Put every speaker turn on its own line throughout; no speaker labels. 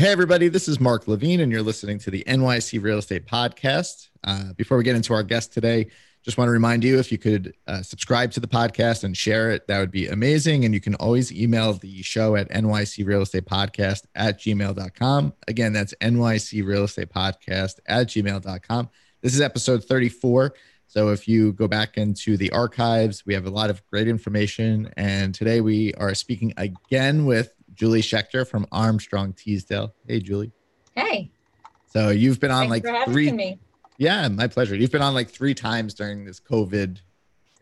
Hey, everybody, this is Mark Levine, and you're listening to the NYC Real Estate Podcast. Uh, before we get into our guest today, just want to remind you if you could uh, subscribe to the podcast and share it, that would be amazing. And you can always email the show at NYC Real Estate Podcast at gmail.com. Again, that's NYC Real Estate Podcast at gmail.com. This is episode 34. So if you go back into the archives, we have a lot of great information. And today we are speaking again with Julie Schechter from Armstrong Teasdale. Hey, Julie.
Hey.
So you've been on
Thanks
like three. Me. Yeah, my pleasure. You've been on like three times during this COVID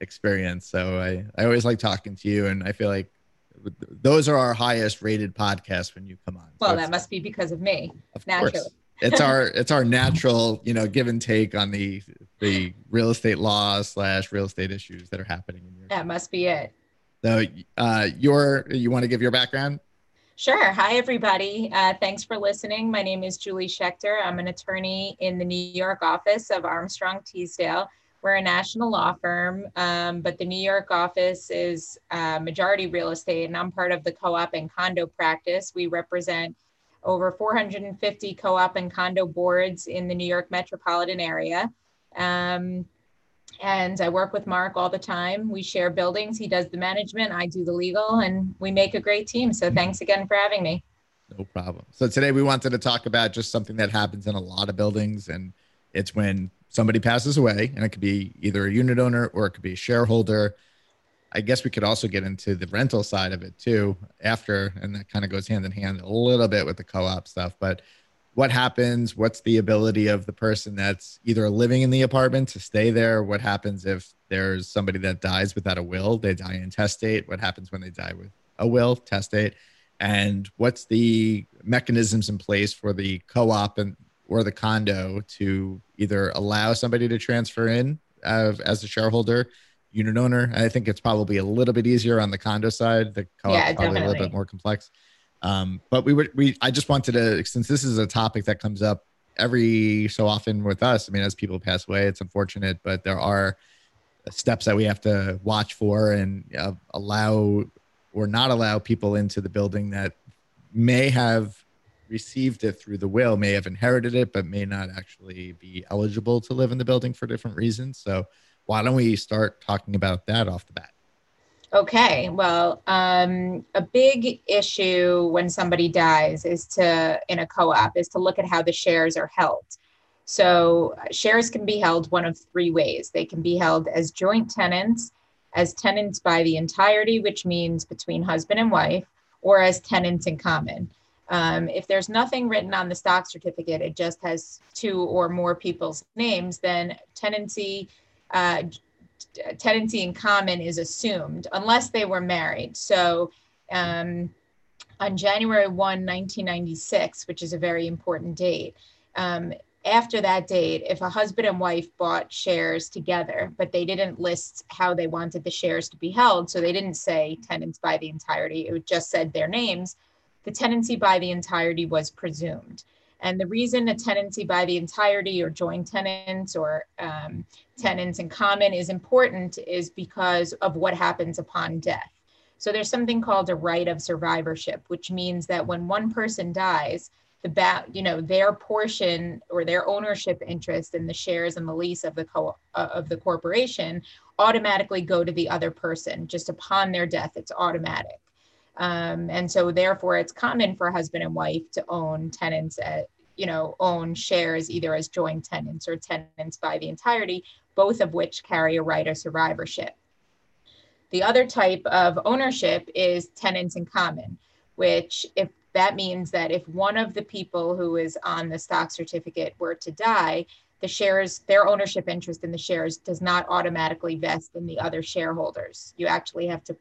experience. So I, I always like talking to you, and I feel like those are our highest rated podcasts when you come on.
Well, so that must be because of me.
Of naturally. course. it's our it's our natural you know give and take on the the real estate laws slash real estate issues that are happening in your
that must be it
so uh your you want to give your background
Sure. Hi, everybody. Uh, thanks for listening. My name is Julie Schechter. I'm an attorney in the New York office of Armstrong Teasdale. We're a national law firm, um, but the New York office is uh, majority real estate, and I'm part of the co op and condo practice. We represent over 450 co op and condo boards in the New York metropolitan area. Um, and I work with Mark all the time. We share buildings. He does the management, I do the legal, and we make a great team. So thanks again for having me.
No problem. So today we wanted to talk about just something that happens in a lot of buildings, and it's when somebody passes away, and it could be either a unit owner or it could be a shareholder. I guess we could also get into the rental side of it too after, and that kind of goes hand in hand a little bit with the co-op stuff. But what happens what's the ability of the person that's either living in the apartment to stay there what happens if there's somebody that dies without a will they die intestate what happens when they die with a will testate and what's the mechanisms in place for the co-op and or the condo to either allow somebody to transfer in uh, as a shareholder unit owner? I think it's probably a little bit easier on the condo side. The co-op yeah, probably definitely. a little bit more complex um, but we were we I just wanted to since this is a topic that comes up every so often with us. I mean, as people pass away, it's unfortunate, but there are steps that we have to watch for and uh, allow or not allow people into the building that may have received it through the will, may have inherited it, but may not actually be eligible to live in the building for different reasons. So, why don't we start talking about that off the bat?
Okay, well, um, a big issue when somebody dies is to, in a co op, is to look at how the shares are held. So, shares can be held one of three ways. They can be held as joint tenants, as tenants by the entirety, which means between husband and wife, or as tenants in common. Um, if there's nothing written on the stock certificate, it just has two or more people's names, then tenancy uh, tenancy in common is assumed unless they were married. So um, on January 1, 1996, which is a very important date, um, after that date, if a husband and wife bought shares together, but they didn't list how they wanted the shares to be held, so they didn't say tenants by the entirety, it just said their names, the tenancy by the entirety was presumed. And the reason a tenancy by the entirety or joint tenants or um, tenants in common is important is because of what happens upon death. So there's something called a right of survivorship, which means that when one person dies, the ba- you know their portion or their ownership interest in the shares and the lease of the co- uh, of the corporation automatically go to the other person just upon their death it's automatic um, and so therefore it's common for husband and wife to own tenants at, you know, own shares either as joint tenants or tenants by the entirety, both of which carry a right of survivorship. The other type of ownership is tenants in common, which if that means that if one of the people who is on the stock certificate were to die, the shares, their ownership interest in the shares does not automatically vest in the other shareholders. You actually have to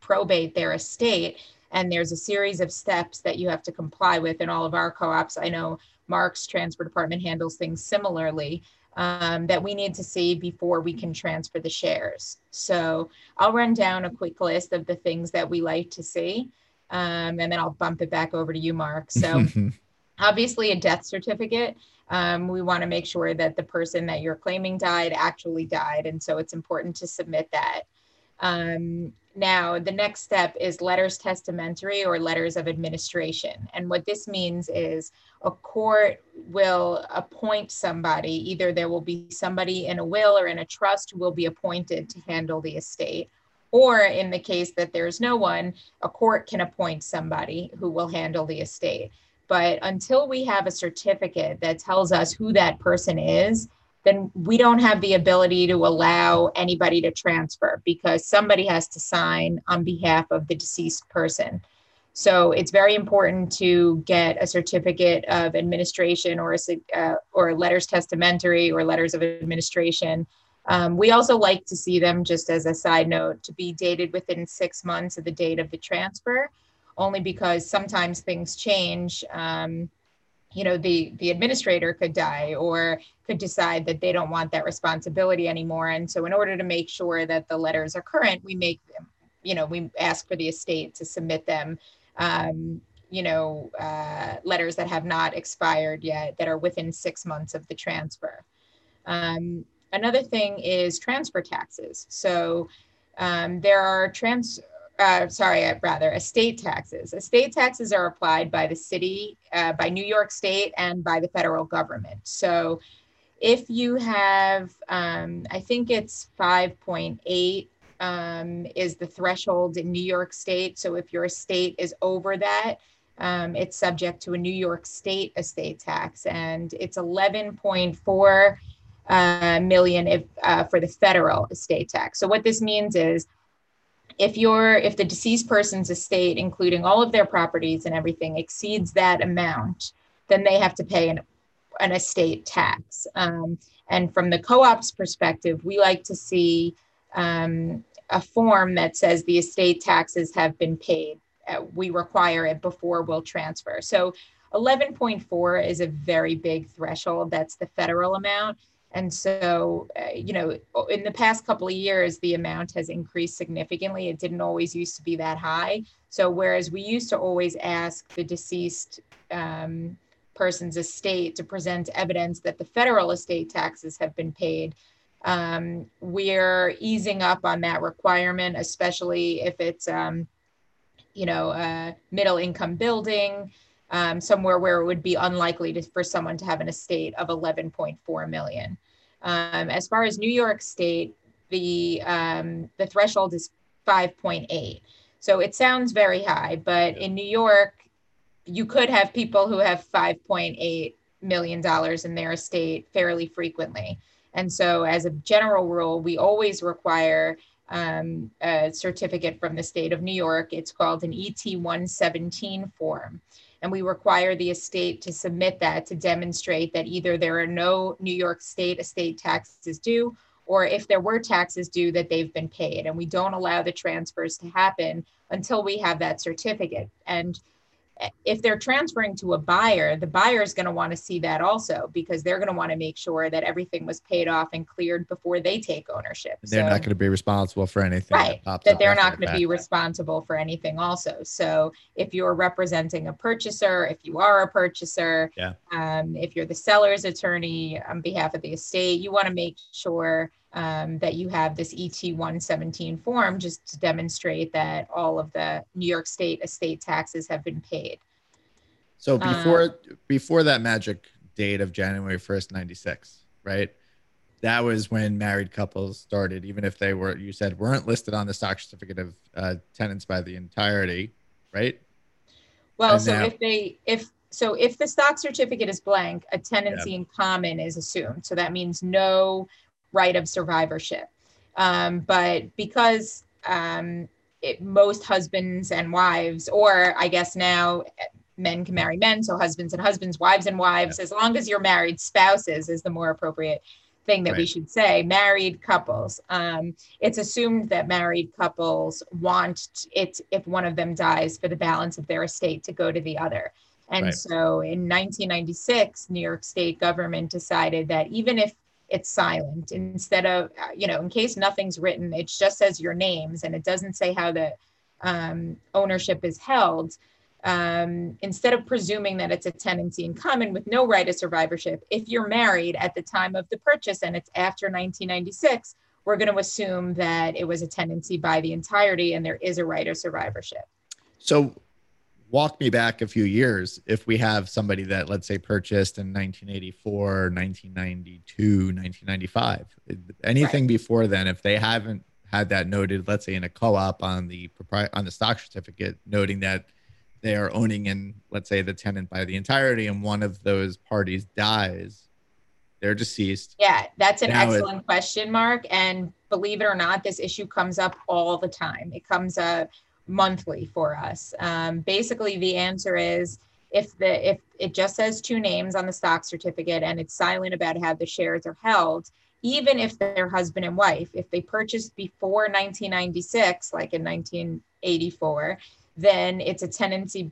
probate their estate. And there's a series of steps that you have to comply with in all of our co-ops. I know Mark's transfer department handles things similarly um, that we need to see before we can transfer the shares. So I'll run down a quick list of the things that we like to see. Um, and then I'll bump it back over to you, Mark. So obviously a death certificate. Um, we want to make sure that the person that you're claiming died actually died. And so it's important to submit that. Um, now, the next step is letters testamentary or letters of administration. And what this means is a court will appoint somebody, either there will be somebody in a will or in a trust who will be appointed to handle the estate. Or in the case that there's no one, a court can appoint somebody who will handle the estate. But until we have a certificate that tells us who that person is, then we don't have the ability to allow anybody to transfer because somebody has to sign on behalf of the deceased person. So it's very important to get a certificate of administration or a, uh, or letters testamentary or letters of administration. Um, we also like to see them, just as a side note, to be dated within six months of the date of the transfer, only because sometimes things change. Um, you know the the administrator could die or could decide that they don't want that responsibility anymore. And so in order to make sure that the letters are current we make them you know we ask for the estate to submit them um, you know uh, letters that have not expired yet that are within six months of the transfer. Um, another thing is transfer taxes. So um, there are trans uh, sorry, uh, rather, estate taxes. Estate taxes are applied by the city, uh, by New York State, and by the federal government. So if you have, um, I think it's 5.8 um, is the threshold in New York State. So if your estate is over that, um, it's subject to a New York State estate tax, and it's 11.4 uh, million if, uh, for the federal estate tax. So what this means is if your if the deceased person's estate including all of their properties and everything exceeds that amount then they have to pay an, an estate tax. Um, and from the co-op's perspective we like to see um, a form that says the estate taxes have been paid. Uh, we require it before we'll transfer. So 11.4 is a very big threshold. That's the federal amount and so, uh, you know, in the past couple of years, the amount has increased significantly. It didn't always used to be that high. So, whereas we used to always ask the deceased um, person's estate to present evidence that the federal estate taxes have been paid, um, we're easing up on that requirement, especially if it's, um, you know, a middle income building um, somewhere where it would be unlikely to, for someone to have an estate of 11.4 million. Um, as far as New York State, the um, the threshold is 5.8. So it sounds very high, but in New York, you could have people who have 5.8 million dollars in their estate fairly frequently. And so, as a general rule, we always require um, a certificate from the state of New York. It's called an ET 117 form and we require the estate to submit that to demonstrate that either there are no New York State estate taxes due, or if there were taxes due, that they've been paid. And we don't allow the transfers to happen until we have that certificate. And if they're transferring to a buyer, the buyer is going to want to see that also because they're going to want to make sure that everything was paid off and cleared before they take ownership.
They're so, not going to be responsible for anything.
Right. That, that they're not going to be responsible for anything also. So if you're representing a purchaser, if you are a purchaser,
yeah.
um, if you're the seller's attorney on behalf of the estate, you want to make sure um, that you have this ET 117 form just to demonstrate that all of the New York State estate taxes have been paid.
So before uh, before that magic date of January 1st, 96, right? That was when married couples started, even if they were, you said, weren't listed on the stock certificate of uh, tenants by the entirety, right?
Well, and so now, if they, if, so if the stock certificate is blank, a tenancy yeah. in common is assumed. So that means no right of survivorship. Um, but because um, it, most husbands and wives, or I guess now men can marry men, so husbands and husbands, wives and wives, yeah. as long as you're married, spouses is the more appropriate thing that right. we should say. Married couples. Um, it's assumed that married couples want it if one of them dies for the balance of their estate to go to the other. And right. so in 1996, New York State government decided that even if it's silent instead of uh, you know in case nothing's written it just says your names and it doesn't say how the um, ownership is held um, instead of presuming that it's a tenancy in common with no right of survivorship if you're married at the time of the purchase and it's after 1996 we're going to assume that it was a tenancy by the entirety and there is a right of survivorship.
So walk me back a few years if we have somebody that let's say purchased in 1984 1992 1995 anything right. before then if they haven't had that noted let's say in a co-op on the on the stock certificate noting that they are owning in let's say the tenant by the entirety and one of those parties dies they're deceased.
Yeah that's an now excellent it, question mark. And believe it or not this issue comes up all the time. It comes up monthly for us. Um, basically, the answer is if the if it just says two names on the stock certificate and it's silent about how the shares are held, even if they're husband and wife, if they purchased before 1996, like in 1984, then it's a tenancy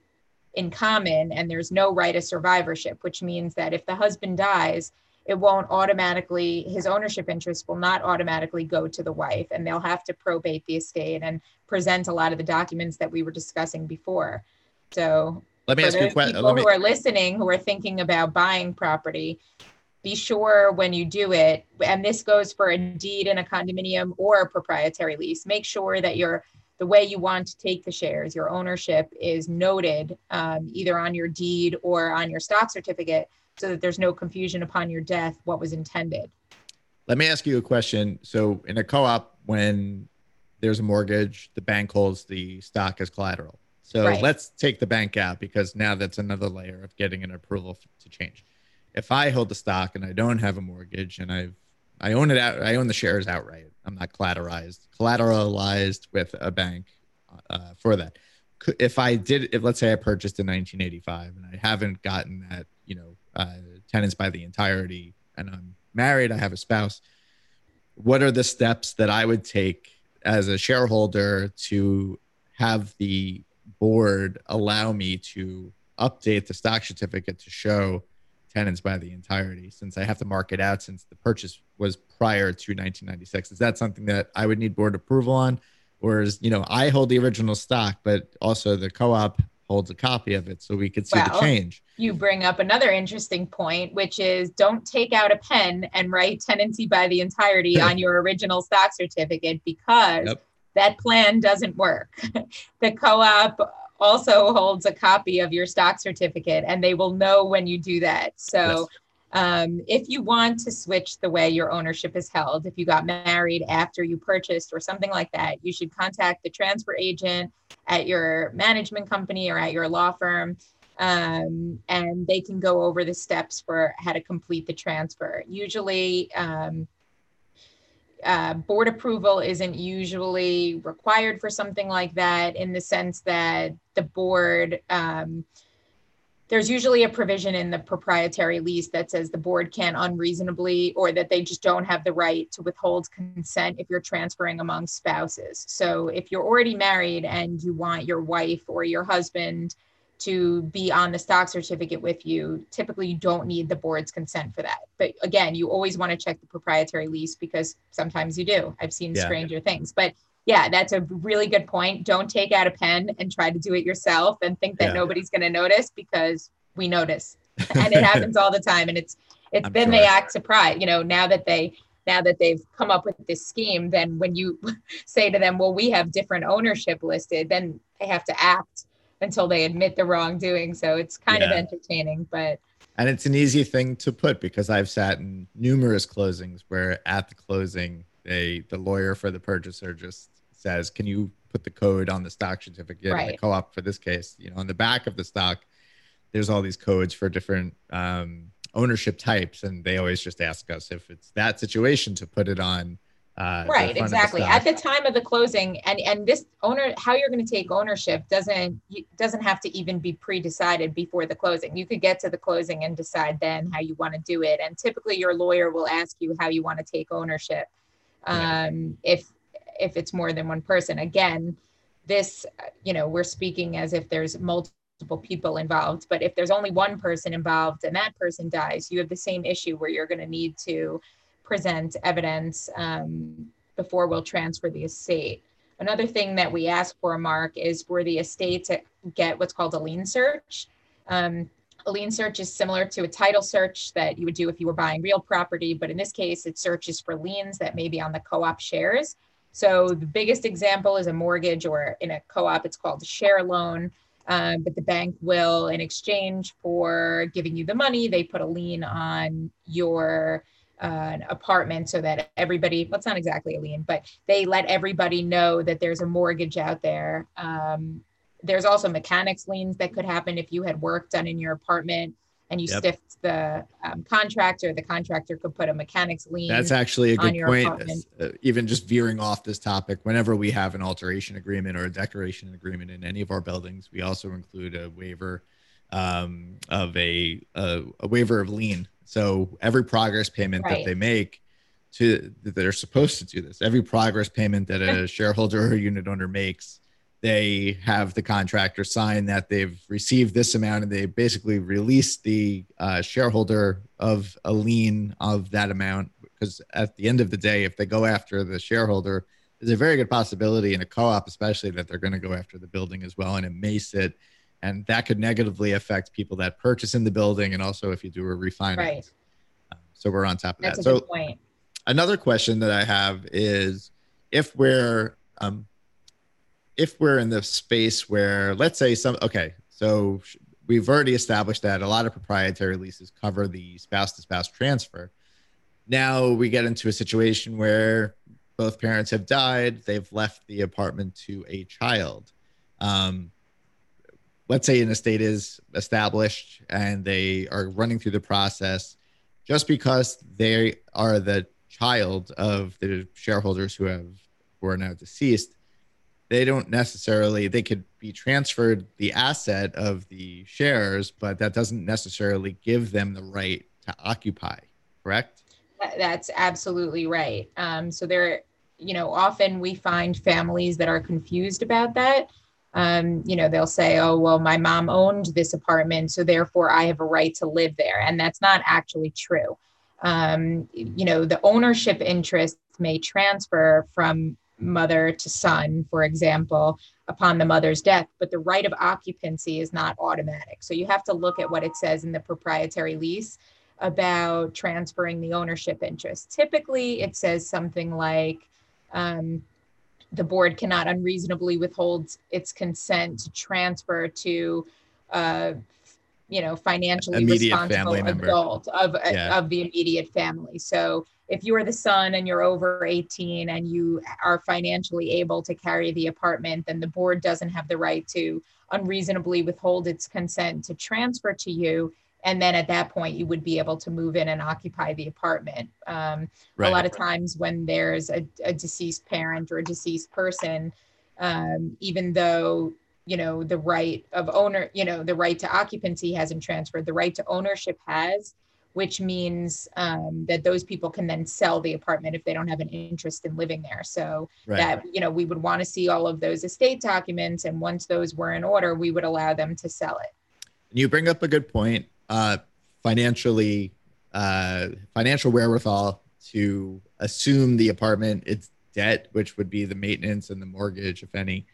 in common and there's no right of survivorship, which means that if the husband dies, it won't automatically his ownership interest will not automatically go to the wife and they'll have to probate the estate and present a lot of the documents that we were discussing before. So
let me ask you a question
people
me...
who are listening who are thinking about buying property be sure when you do it and this goes for a deed in a condominium or a proprietary lease make sure that you're the way you want to take the shares, your ownership is noted um, either on your deed or on your stock certificate so that there's no confusion upon your death what was intended.
Let me ask you a question. So, in a co op, when there's a mortgage, the bank holds the stock as collateral. So, right. let's take the bank out because now that's another layer of getting an approval to change. If I hold the stock and I don't have a mortgage and I've I own it out. I own the shares outright. I'm not collateralized, collateralized with a bank uh, for that. If I did, if let's say I purchased in 1985 and I haven't gotten that, you know, uh, tenants by the entirety, and I'm married, I have a spouse. What are the steps that I would take as a shareholder to have the board allow me to update the stock certificate to show tenants by the entirety since I have to mark it out since the purchase was prior to 1996. Is that something that I would need board approval on? Or is, you know, I hold the original stock, but also the co op holds a copy of it so we could see well, the change.
You bring up another interesting point, which is don't take out a pen and write tenancy by the entirety on your original stock certificate because yep. that plan doesn't work. the co op also holds a copy of your stock certificate and they will know when you do that. So, yes. Um, if you want to switch the way your ownership is held, if you got married after you purchased or something like that, you should contact the transfer agent at your management company or at your law firm. Um, and they can go over the steps for how to complete the transfer. Usually, um, uh, board approval isn't usually required for something like that in the sense that the board um, there's usually a provision in the proprietary lease that says the board can't unreasonably or that they just don't have the right to withhold consent if you're transferring among spouses. So if you're already married and you want your wife or your husband to be on the stock certificate with you, typically you don't need the board's consent for that. But again, you always want to check the proprietary lease because sometimes you do. I've seen yeah. stranger things. But yeah, that's a really good point. Don't take out a pen and try to do it yourself and think that yeah. nobody's going to notice because we notice. and it happens all the time. And it's it's I'm then sure. they act surprised. You know, now that they now that they've come up with this scheme, then when you say to them, "Well, we have different ownership listed," then they have to act until they admit the wrongdoing. So it's kind yeah. of entertaining, but
and it's an easy thing to put because I've sat in numerous closings where at the closing, they the lawyer for the purchaser just says, "Can you put the code on the stock certificate right. the co-op for this case?" You know, on the back of the stock, there's all these codes for different um, ownership types, and they always just ask us if it's that situation to put it on. Uh,
right, exactly. The At the time of the closing, and and this owner, how you're going to take ownership doesn't doesn't have to even be pre-decided before the closing. You could get to the closing and decide then how you want to do it. And typically, your lawyer will ask you how you want to take ownership. Um, If if it's more than one person. Again, this, you know, we're speaking as if there's multiple people involved, but if there's only one person involved and that person dies, you have the same issue where you're going to need to present evidence um, before we'll transfer the estate. Another thing that we ask for, Mark, is for the estate to get what's called a lien search. Um, A lien search is similar to a title search that you would do if you were buying real property, but in this case, it searches for liens that may be on the co op shares. So the biggest example is a mortgage, or in a co op, it's called a share loan. Um, but the bank will, in exchange for giving you the money, they put a lien on your uh, apartment so that everybody, well, it's not exactly a lien, but they let everybody know that there's a mortgage out there. Um, there's also mechanics liens that could happen if you had work done in your apartment and you yep. stiffed the um, contractor. The contractor could put a mechanics lien.
That's actually a good point. Uh, even just veering off this topic, whenever we have an alteration agreement or a decoration agreement in any of our buildings, we also include a waiver um, of a, a, a waiver of lien. So every progress payment right. that they make to that they're supposed to do this. Every progress payment that a shareholder or unit owner makes they have the contractor sign that they've received this amount and they basically release the uh, shareholder of a lien of that amount because at the end of the day if they go after the shareholder there's a very good possibility in a co-op especially that they're going to go after the building as well and it may sit and that could negatively affect people that purchase in the building and also if you do a refinance. Right. Um, so we're on top of That's that. so another question that i have is if we're um, if we're in the space where let's say some okay so we've already established that a lot of proprietary leases cover the spouse to spouse transfer. Now we get into a situation where both parents have died they've left the apartment to a child. Um, let's say an estate is established and they are running through the process just because they are the child of the shareholders who have who are now deceased they don't necessarily they could be transferred the asset of the shares but that doesn't necessarily give them the right to occupy correct?
That's absolutely right. Um, so there you know often we find families that are confused about that. Um, you know they'll say oh well my mom owned this apartment so therefore i have a right to live there. And that's not actually true. Um, you know the ownership interest may transfer from mother to son, for example, upon the mother's death, but the right of occupancy is not automatic. So you have to look at what it says in the proprietary lease about transferring the ownership interest. Typically, it says something like um, the board cannot unreasonably withhold its consent to transfer to uh, you know financially immediate responsible adult of yeah. of the immediate family so if you are the son and you're over 18 and you are financially able to carry the apartment then the board doesn't have the right to unreasonably withhold its consent to transfer to you and then at that point you would be able to move in and occupy the apartment um, right. a lot of times when there's a, a deceased parent or a deceased person um, even though you know the right of owner you know the right to occupancy hasn't transferred the right to ownership has which means um, that those people can then sell the apartment if they don't have an interest in living there. So right. that you know we would want to see all of those estate documents and once those were in order we would allow them to sell it.
You bring up a good point uh, financially uh, financial wherewithal to assume the apartment its debt which would be the maintenance and the mortgage if any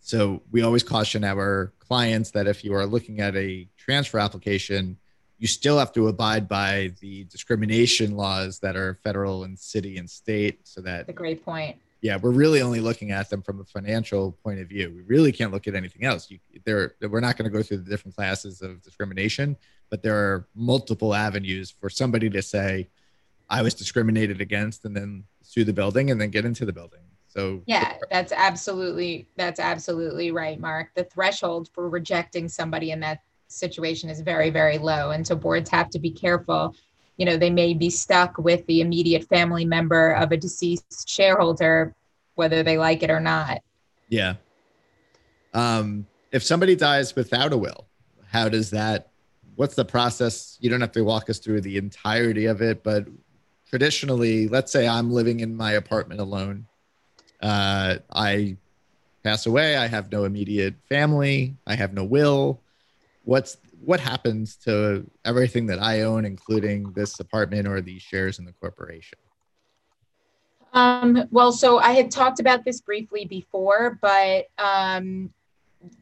so we always caution our clients that if you are looking at a transfer application, you still have to abide by the discrimination laws that are federal and city and state. So that
a great point.
Yeah, we're really only looking at them from a financial point of view. We really can't look at anything else. You, there, we're not going to go through the different classes of discrimination, but there are multiple avenues for somebody to say, "I was discriminated against," and then sue the building and then get into the building. So
yeah, that's absolutely that's absolutely right, Mark. The threshold for rejecting somebody in that situation is very very low, and so boards have to be careful. You know, they may be stuck with the immediate family member of a deceased shareholder, whether they like it or not.
Yeah. Um, if somebody dies without a will, how does that? What's the process? You don't have to walk us through the entirety of it, but traditionally, let's say I'm living in my apartment alone uh, I pass away. I have no immediate family. I have no will. What's what happens to everything that I own, including this apartment or these shares in the corporation?
Um, well, so I had talked about this briefly before, but um,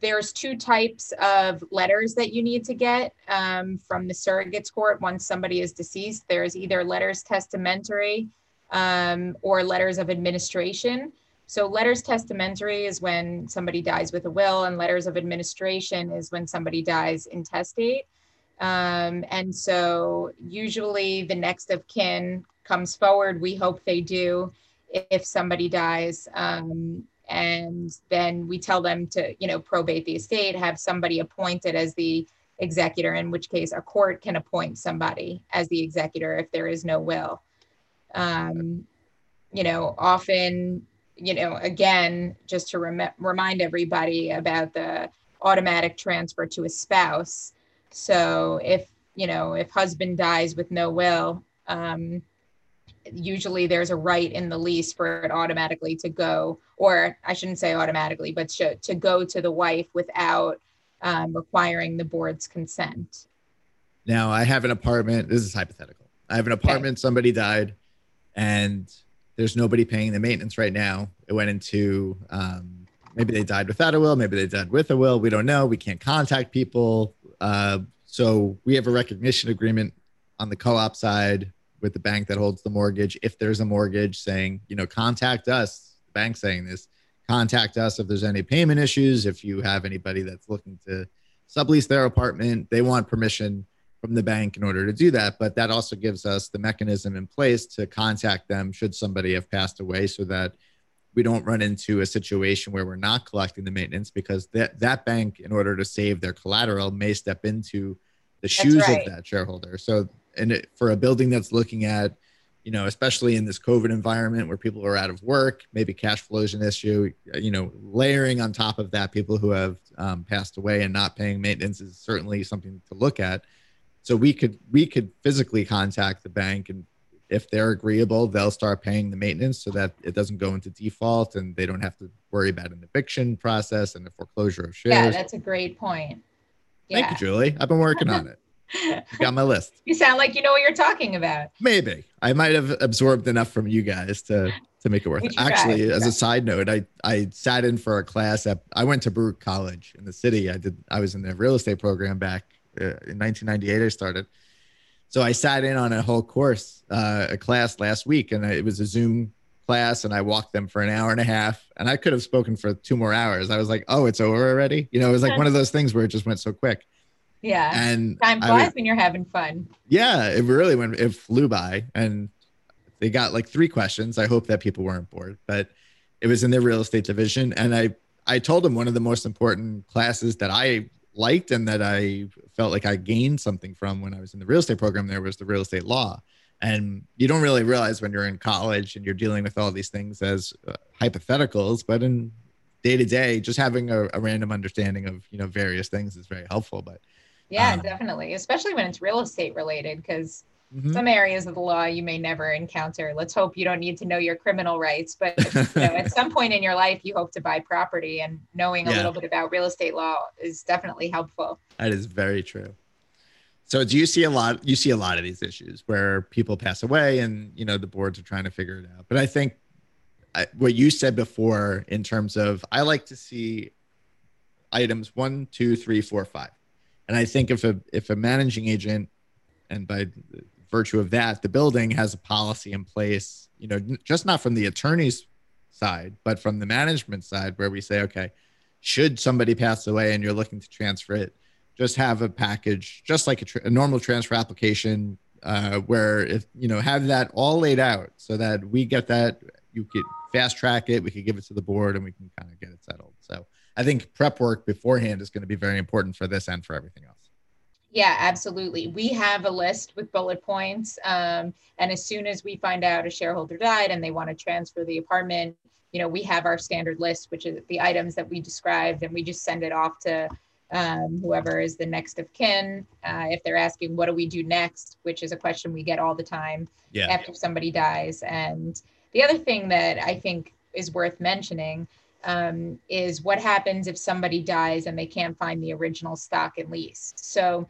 there's two types of letters that you need to get um, from the surrogates court once somebody is deceased. There's either letters testamentary um, or letters of administration. So letters testamentary is when somebody dies with a will, and letters of administration is when somebody dies intestate. Um, and so usually the next of kin comes forward. We hope they do if somebody dies. Um, and then we tell them to, you know, probate the estate, have somebody appointed as the executor, in which case a court can appoint somebody as the executor if there is no will. Um, you know, often, you know, again, just to rem- remind everybody about the automatic transfer to a spouse. So if, you know, if husband dies with no will, um, usually there's a right in the lease for it automatically to go, or I shouldn't say automatically, but to, to go to the wife without um, requiring the board's consent.
Now, I have an apartment. This is hypothetical. I have an apartment. Okay. Somebody died, and there's nobody paying the maintenance right now. It went into um, maybe they died without a will, maybe they died with a will. We don't know. We can't contact people. Uh, so we have a recognition agreement on the co-op side with the bank that holds the mortgage. If there's a mortgage saying, you know, contact us, the bank saying this, contact us if there's any payment issues. If you have anybody that's looking to sublease their apartment, they want permission from the bank in order to do that. But that also gives us the mechanism in place to contact them should somebody have passed away so that we don't run into a situation where we're not collecting the maintenance because that, that bank, in order to save their collateral, may step into the shoes right. of that shareholder. So and it, for a building that's looking at you know especially in this covid environment where people are out of work maybe cash flow is an issue you know layering on top of that people who have um, passed away and not paying maintenance is certainly something to look at so we could we could physically contact the bank and if they're agreeable they'll start paying the maintenance so that it doesn't go into default and they don't have to worry about an eviction process and the foreclosure of shares
yeah that's a great point
yeah. thank you julie i've been working on it got my list.
You sound like you know what you're talking about.
Maybe I might have absorbed enough from you guys to to make it worth it. Actually, as a side note, I I sat in for a class at I went to Baruch College in the city. I did I was in the real estate program back uh, in 1998. I started. So I sat in on a whole course, uh, a class last week, and it was a Zoom class, and I walked them for an hour and a half, and I could have spoken for two more hours. I was like, "Oh, it's over already." You know, it was like one of those things where it just went so quick.
Yeah.
And
time flies when you're having fun.
Yeah, it really went it flew by and they got like three questions. I hope that people weren't bored, but it was in their real estate division. And I I told them one of the most important classes that I liked and that I felt like I gained something from when I was in the real estate program there was the real estate law. And you don't really realize when you're in college and you're dealing with all these things as uh, hypotheticals, but in day to day, just having a, a, random understanding of you know various things is very helpful. But
yeah, um, definitely, especially when it's real estate related, because mm-hmm. some areas of the law you may never encounter. Let's hope you don't need to know your criminal rights, but you know, at some point in your life, you hope to buy property, and knowing a little bit about real estate law is definitely helpful.
That is very true. So, do you see a lot? You see a lot of these issues where people pass away, and you know the boards are trying to figure it out. But I think I, what you said before, in terms of, I like to see items one, two, three, four, five and I think if a if a managing agent, and by virtue of that, the building has a policy in place, you know, just not from the attorney's side, but from the management side, where we say, okay, should somebody pass away and you're looking to transfer it, just have a package, just like a, tra- a normal transfer application, uh, where if you know have that all laid out so that we get that, you could fast track it, we could give it to the board, and we can kind of get it settled. So I think prep work beforehand is going to be very important for this and for everything else.
Yeah, absolutely. We have a list with bullet points. Um, and as soon as we find out a shareholder died and they want to transfer the apartment, you know, we have our standard list, which is the items that we described, and we just send it off to um, whoever is the next of kin. Uh, if they're asking, what do we do next? Which is a question we get all the time yeah. after somebody dies. And the other thing that I think is worth mentioning um, is what happens if somebody dies and they can't find the original stock and lease. So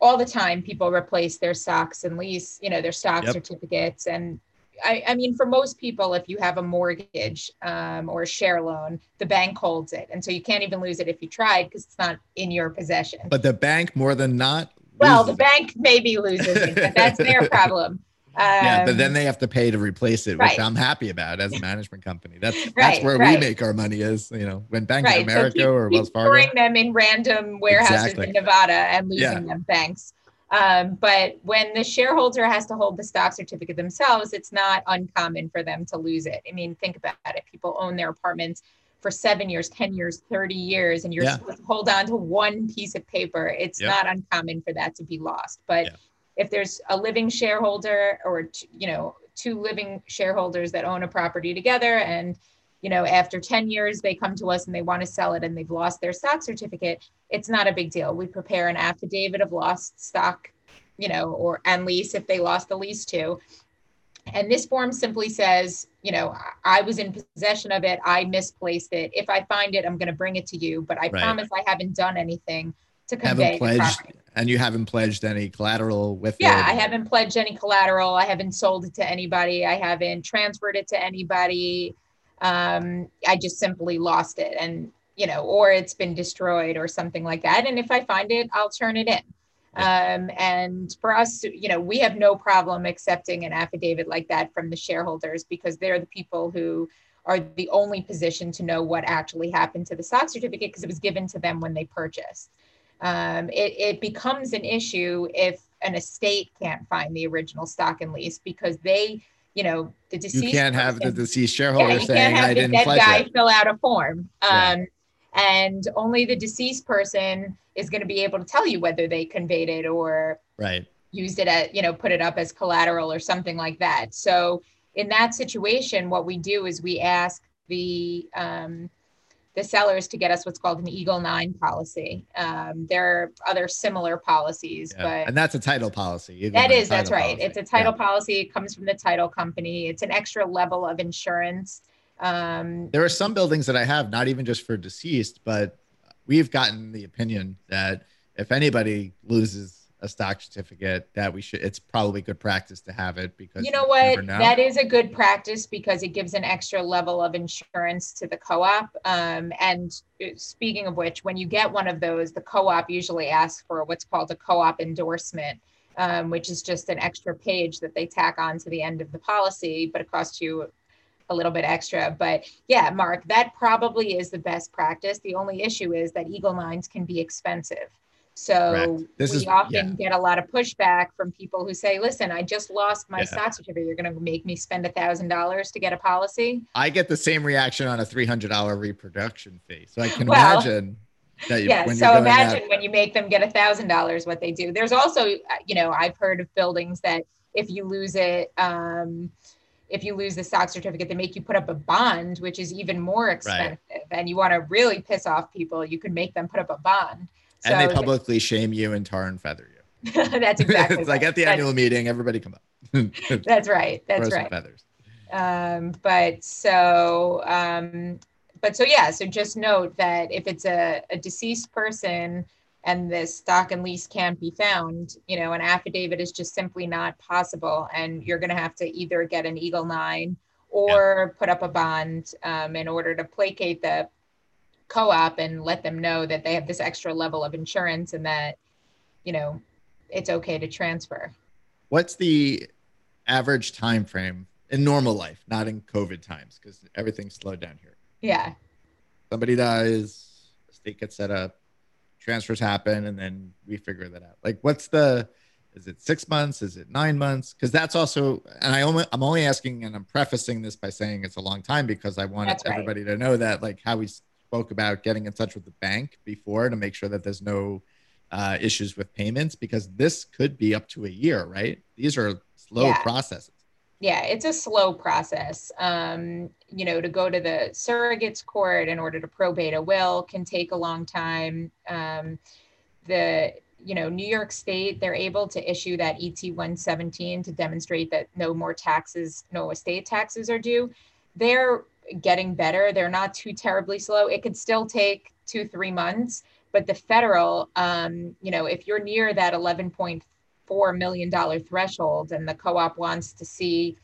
all the time people replace their stocks and lease, you know, their stock yep. certificates and I, I mean, for most people, if you have a mortgage um, or a share loan, the bank holds it. And so you can't even lose it if you tried because it's not in your possession.
But the bank, more than not,
well, the bank maybe loses it, but that's their problem.
Yeah, but then um, they have to pay to replace it, which right. I'm happy about as a management company. That's
right,
that's where
right.
we make our money is, you know, when Bank of America so keep, or Wells Fargo.
Storing them in random warehouses exactly. in Nevada and losing yeah. them. Thanks. Um, but when the shareholder has to hold the stock certificate themselves, it's not uncommon for them to lose it. I mean, think about it. People own their apartments for seven years, 10 years, 30 years, and you're yeah. supposed to hold on to one piece of paper. It's yep. not uncommon for that to be lost. But yeah. If there's a living shareholder or, you know, two living shareholders that own a property together and you know, after 10 years, they come to us and they want to sell it and they've lost their stock certificate, it's not a big deal. We prepare an affidavit of lost stock, you know, or and lease if they lost the lease too. And this form simply says, you know, I was in possession of it, I misplaced it. If I find it, I'm going to bring it to you, but I right. promise I haven't done anything to convey
haven't pledged, And you haven't pledged any collateral with
yeah, it? Yeah, I haven't pledged any collateral. I haven't sold it to anybody. I haven't transferred it to anybody um, I just simply lost it and, you know, or it's been destroyed or something like that. And if I find it, I'll turn it in. Um, and for us, you know, we have no problem accepting an affidavit like that from the shareholders because they're the people who are the only position to know what actually happened to the stock certificate because it was given to them when they purchased. Um, it, it becomes an issue if an estate can't find the original stock and lease because they you know, the deceased.
You can't person, have the deceased shareholder yeah, saying I didn't
dead guy
it.
fill out a form. Um, And only the deceased person is going to be able to tell you whether they conveyed it or
right
used it at, you know, put it up as collateral or something like that. So in that situation, what we do is we ask the um, the sellers to get us what's called an Eagle Nine policy. Um, there are other similar policies, yeah. but
and that's a title policy.
Eagle that is, that's right. Policy. It's a title yeah. policy. It comes from the title company. It's an extra level of insurance. Um,
there are some buildings that I have, not even just for deceased, but we've gotten the opinion that if anybody loses a stock certificate that we should it's probably good practice to have it because
you know what? know. that is a good practice because it gives an extra level of insurance to the co-op. Um, and uh, speaking of which when you get one of those the co-op usually asks for what's called a co-op endorsement um, which is just an extra page that they tack on to the end of the policy but it costs you a little bit extra. But yeah mark that probably is the best practice. The only issue is that eagle nines can be expensive so this we is, often yeah. get a lot of pushback from people who say, "Listen, I just lost my yeah. stock certificate. You're going to make me spend a thousand dollars to get a policy."
I get the same reaction on a three hundred dollar reproduction fee. So I can well, imagine.
That you, yeah. So imagine when you make them get a thousand dollars, what they do. There's also, you know, I've heard of buildings that if you lose it, um, if you lose the stock certificate, they make you put up a bond, which is even more expensive. Right. And you want to really piss off people, you can make them put up a bond.
So, and they publicly shame you and tar and feather you.
that's exactly.
it's right. like at the that's, annual meeting, everybody come up.
that's right. That's right. feathers. Um, but so, um, but so yeah. So just note that if it's a, a deceased person and the stock and lease can't be found, you know, an affidavit is just simply not possible, and you're going to have to either get an Eagle Nine or yeah. put up a bond um, in order to placate the co-op and let them know that they have this extra level of insurance and that you know it's okay to transfer.
What's the average time frame in normal life not in covid times because everything's slowed down here?
Yeah.
Somebody dies state gets set up transfers happen and then we figure that out. Like what's the is it six months? Is it nine months? Because that's also and i only i'm only asking and i'm prefacing this by saying it's a long time because i want everybody to know that like how we spoke about getting in touch with the bank before to make sure that there's no uh, issues with payments because this could be up to a year, right? These are slow yeah. processes.
Yeah, it's a slow process. Um, you know, to go to the surrogates court in order to probate a will can take a long time. Um, the you know New York State they're able to issue that ET 117 to demonstrate that no more taxes, no estate taxes are due. They're getting better. They're not too terribly slow. It could still take two, three months, but the federal, um, you know, if you're near that $11.4 million threshold and the co op wants to see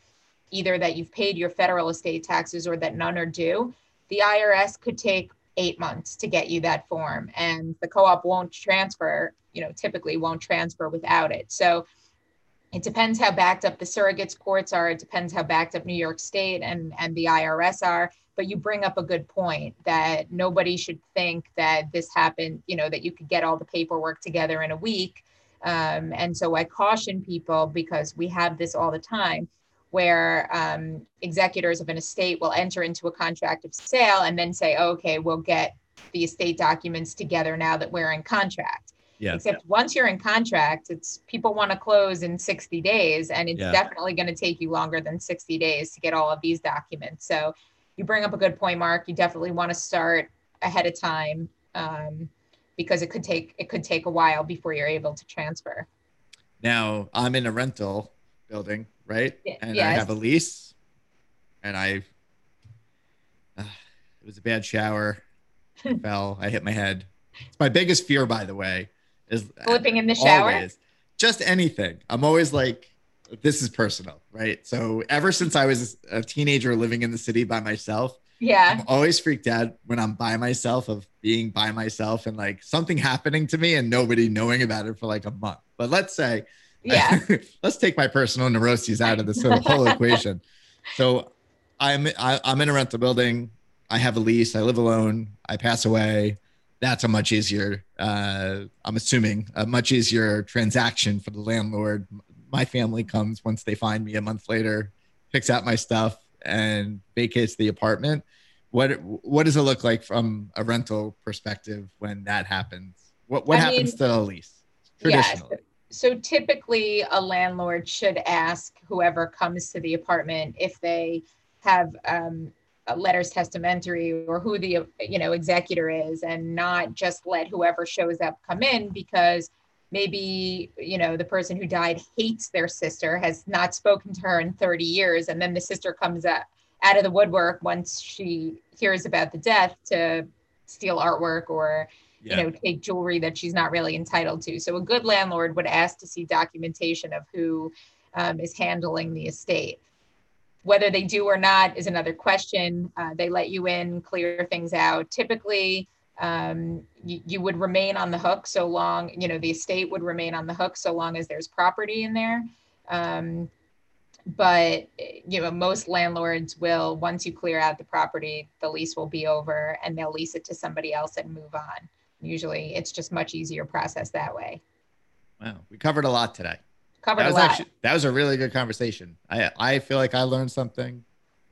either that you've paid your federal estate taxes or that none are due, the IRS could take eight months to get you that form, and the co-op won't transfer. You know, typically won't transfer without it. So it depends how backed up the surrogates courts are. It depends how backed up New York State and and the IRS are. But you bring up a good point that nobody should think that this happened. You know that you could get all the paperwork together in a week. Um, and so I caution people because we have this all the time where um, executors of an estate will enter into a contract of sale and then say, okay, we'll get the estate documents together now that we're in contract.
Yeah.
Except once you're in contract, it's people want to close in 60 days, and it's
Yeah.
definitely going to take you longer than 60 days to get all of these documents. So you bring up a good point, Mark. You definitely want to start ahead of time um, because it could take it could take a while before you're able to transfer.
Now I'm in a rental building, right? And I have a lease, and I. Uh, it was a bad shower. I fell. I hit my head. It's my biggest fear, by the way, is
Flipping in the shower?
Always. Just anything. I'm always like, this is personal, right? So ever since I was a teenager living in the city by myself,
Yeah.
I'm always freaked out when I'm by myself of being by myself and like something happening to me and nobody knowing about it for like a month. But let's say,
Yeah.
let's take my personal neuroses out of this whole equation. So I'm I, I'm in a rental building. I have a lease. I live alone. I pass away. That's a much easier. Uh, I'm assuming a much easier transaction for the landlord. My family comes once they find me a month later, picks out my stuff, and vacates the apartment. What what does it look like from a rental perspective when that happens? What what
I
happens
mean,
to the lease traditionally?
So typically, a landlord should ask whoever comes to the apartment if they have um, letters testamentary or who the you know executor is, and not just let whoever shows up come in because maybe you know the person who died hates their sister, has not spoken to her in 30 years, and then the sister comes up out of the woodwork once she hears about the death to steal artwork or
Yeah.
you know take jewelry that she's not really entitled to so a good landlord would ask to see documentation of who um, is handling the estate whether they do or not is another question. Uh, they let you in clear things out. Typically um, you, you would remain on the hook so long you know the estate would remain on the hook so long as there's property in there. Um, but you know most landlords will once you clear out the property the lease will be over and they'll lease it to somebody else and move on. Usually it's just much easier process that way.
Wow, we covered a lot today.
Covered
that
a
was
lot
actually that was a really good conversation. I I feel like I learned something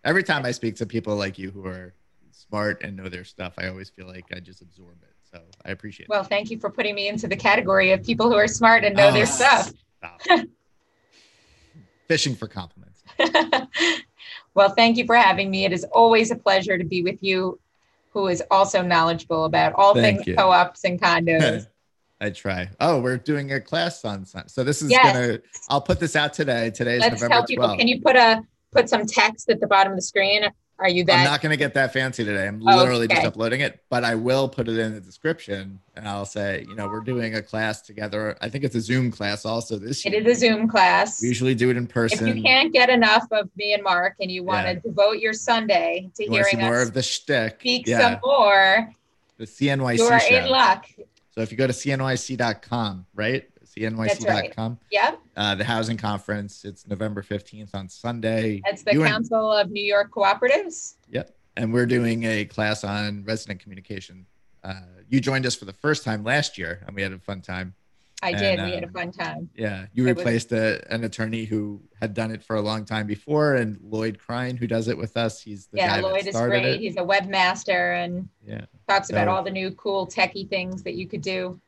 every time I speak to people like you who are smart and know their stuff. I always feel like I just absorb it. So I appreciate it.
well thank you for putting me into the category of people who are smart and know
Oh,
their stuff
Fishing for compliments.
well thank you for having me it is always a pleasure to be with you who is also knowledgeable about all
Thank
things
you.
co-ops and condos
I try. Oh, we're doing a class on So this is
Yes.
gonna. I'll put this out today. Today is
let's
November
tell people
12th.
can you put a put some text at the bottom of the screen are you that?
I'm not going to get that fancy today. I'm literally just uploading it, but I will put it in the description and I'll say, you know, we're doing a class together. I think it's a Zoom class also this year.
is a Zoom class.
We usually do it in person.
If you can't get enough of me and Mark and you want to
Yeah.
devote your Sunday to
you to
hearing
more of the shtick.
speak
yeah,
some more,
the CNYC
you are
show.
in luck.
So if you go to cnyc.com, right? cnyc.com,
Yep.
uh, the housing conference, it's November 15th on Sunday.
That's the
You and-
Council of New York Cooperatives.
Yep. And we're doing a class on resident communication. Uh, you joined us for the first time last year and we had a fun time.
I
And,
did. we had a
um,
fun time.
Yeah, you
It was-
replaced a, an attorney who had done it for a long time before, and Lloyd Crine, who does it with us. He's the
Yeah,
guy
Lloyd
that
is
started
great.
it.
He's a webmaster and
Yeah.
talks about all the new cool techie things that you could do.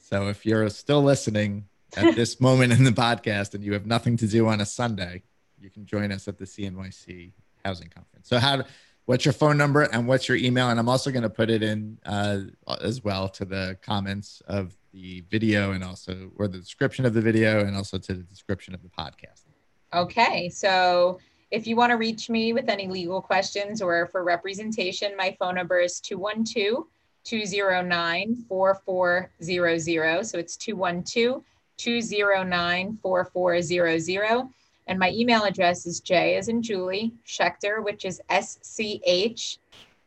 So if you're still listening at this moment in the podcast and you have nothing to do on a Sunday, you can join us at the CNYC Housing Conference. So how? What's your phone number and what's your email? And I'm also going to put it in uh, as well to the comments of the video and also or the description of the video and also to the description of the podcast.
Okay, so if you want to reach me with any legal questions or for representation, my phone number is 212 209 4400. So it's 212 209 4400. And my email address is J as in Julie Schechter, which is S C H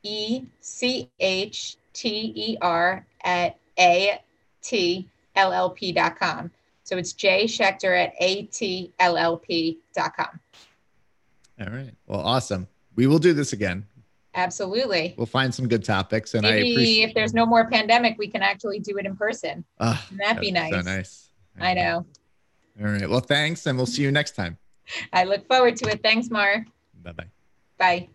E C H T E R at A T L L P.com. So it's J Schechter at A T L L P.com.
All right. Well, awesome. We will do this again.
Absolutely.
We'll find some good topics, and
Maybe
I appreciate.
if there's no more pandemic, we can actually do it in person.
Ah,
Wouldn't that be nice?
So nice.
I know.
All right. Well, thanks, and we'll see you next time.
I look forward to it. Thanks, Mar.
Bye bye.
Bye.